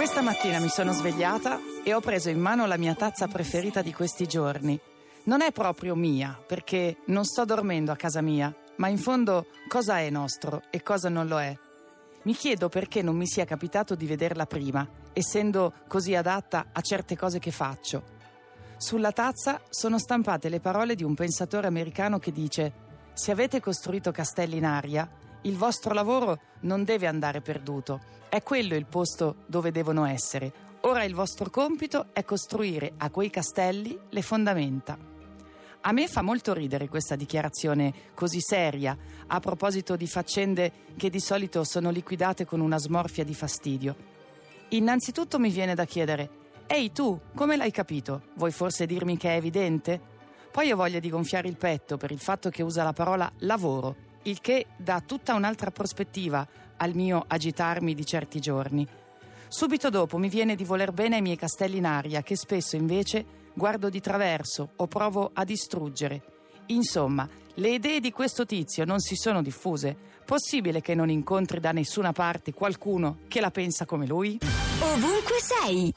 Questa mattina mi sono svegliata e ho preso in mano la mia tazza preferita di questi giorni. Non è proprio mia, perché non sto dormendo a casa mia, ma in fondo cosa è nostro e cosa non lo è. Mi chiedo perché non mi sia capitato di vederla prima, essendo così adatta a certe cose che faccio. Sulla tazza sono stampate le parole di un pensatore americano che dice: Se avete costruito castelli in aria, il vostro lavoro non deve andare perduto. È quello il posto dove devono essere. Ora il vostro compito è costruire a quei castelli le fondamenta. A me fa molto ridere questa dichiarazione così seria a proposito di faccende che di solito sono liquidate con una smorfia di fastidio. Innanzitutto mi viene da chiedere Ehi tu, come l'hai capito? Vuoi forse dirmi che è evidente? Poi ho voglia di gonfiare il petto per il fatto che usa la parola lavoro, il che dà tutta un'altra prospettiva al mio agitarmi di certi giorni. Subito dopo mi viene di voler bene ai miei castelli in aria, che spesso invece guardo di traverso o provo a distruggere. Insomma, le idee di questo tizio non si sono diffuse. Possibile che non incontri da nessuna parte qualcuno che la pensa come lui? Ovunque sei!